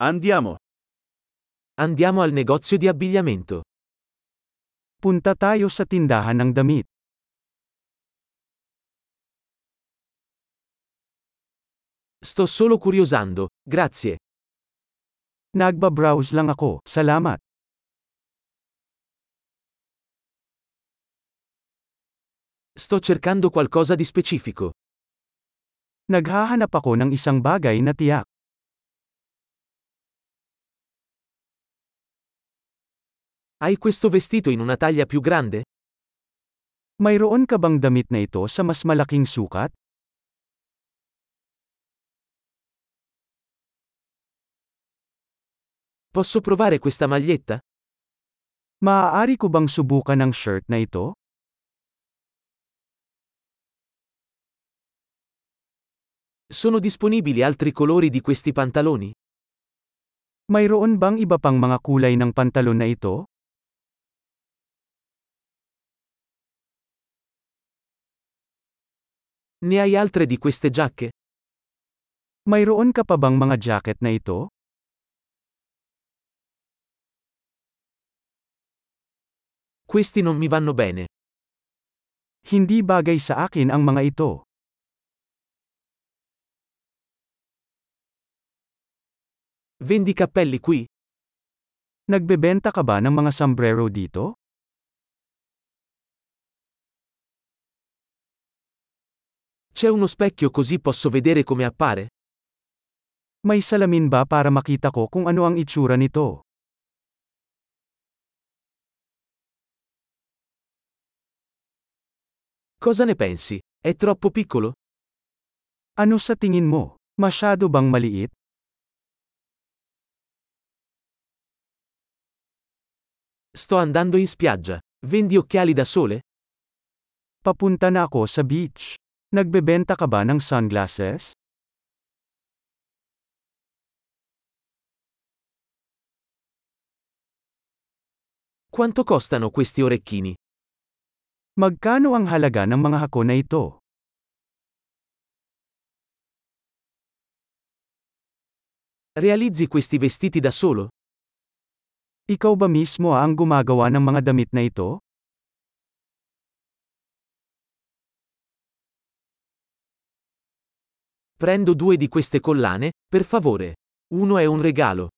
Andiamo. Andiamo al negozio di abbigliamento. Punta tayo sa tindahan ng damit. Sto solo curiosando, grazie. Nagbabrowse lang ako, salamat. Sto cercando qualcosa di specifico. Naghahanap ako ng isang bagay na tiyak. Hai questo vestito in una taglia più grande? Mayroon ka bang damit na ito sa mas malaking sukat? Posso provare questa maglietta? Maaari ko bang subukan ang shirt na ito? Sono disponibili altri colori di questi pantaloni? Mayroon bang iba pang mga kulay ng pantalon na ito? Ne hai altre di queste giacche? Mayroon ka pa bang mga jacket na ito? Questi non mi vanno bene. Hindi bagay sa akin ang mga ito. Vendi cappelli qui? Nagbebenta ka ba ng mga sombrero dito? C'è uno specchio così posso vedere come appare? May salamin ba para makita ko kung ano ang itsura nito? Cosa ne pensi? È troppo piccolo? Ano sa tingin mo? Masyado bang maliit? Sto andando in spiaggia. Vendi occhiali da sole? Papunta na ako sa beach. Nagbebenta ka ba ng sunglasses? Quanto costano questi orecchini? Magkano ang halaga ng mga hako na ito? Realizzi questi vestiti da solo? Ikaw ba mismo ang gumagawa ng mga damit na ito? Prendo due di queste collane, per favore. Uno è un regalo.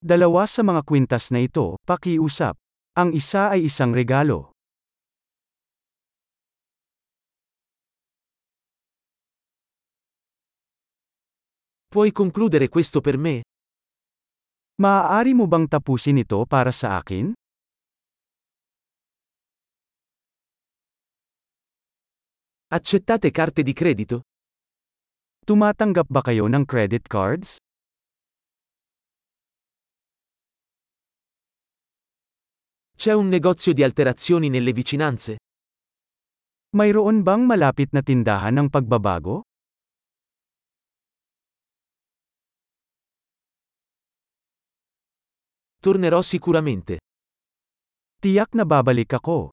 Dalawa sa mga kwintas na ito, pakiusap. Ang isa ay isang regalo. Puoi concludere questo per me? Maaari mo bang tapusin ito para sa akin? Accettate carte di credito? Tumatanggap ba kayo ng credit cards? C'è un negozio di alterazioni nelle vicinanze? Mayroon bang malapit na tindahan ng pagbabago? Tornerò sicuramente. Tiyak na babalik ako.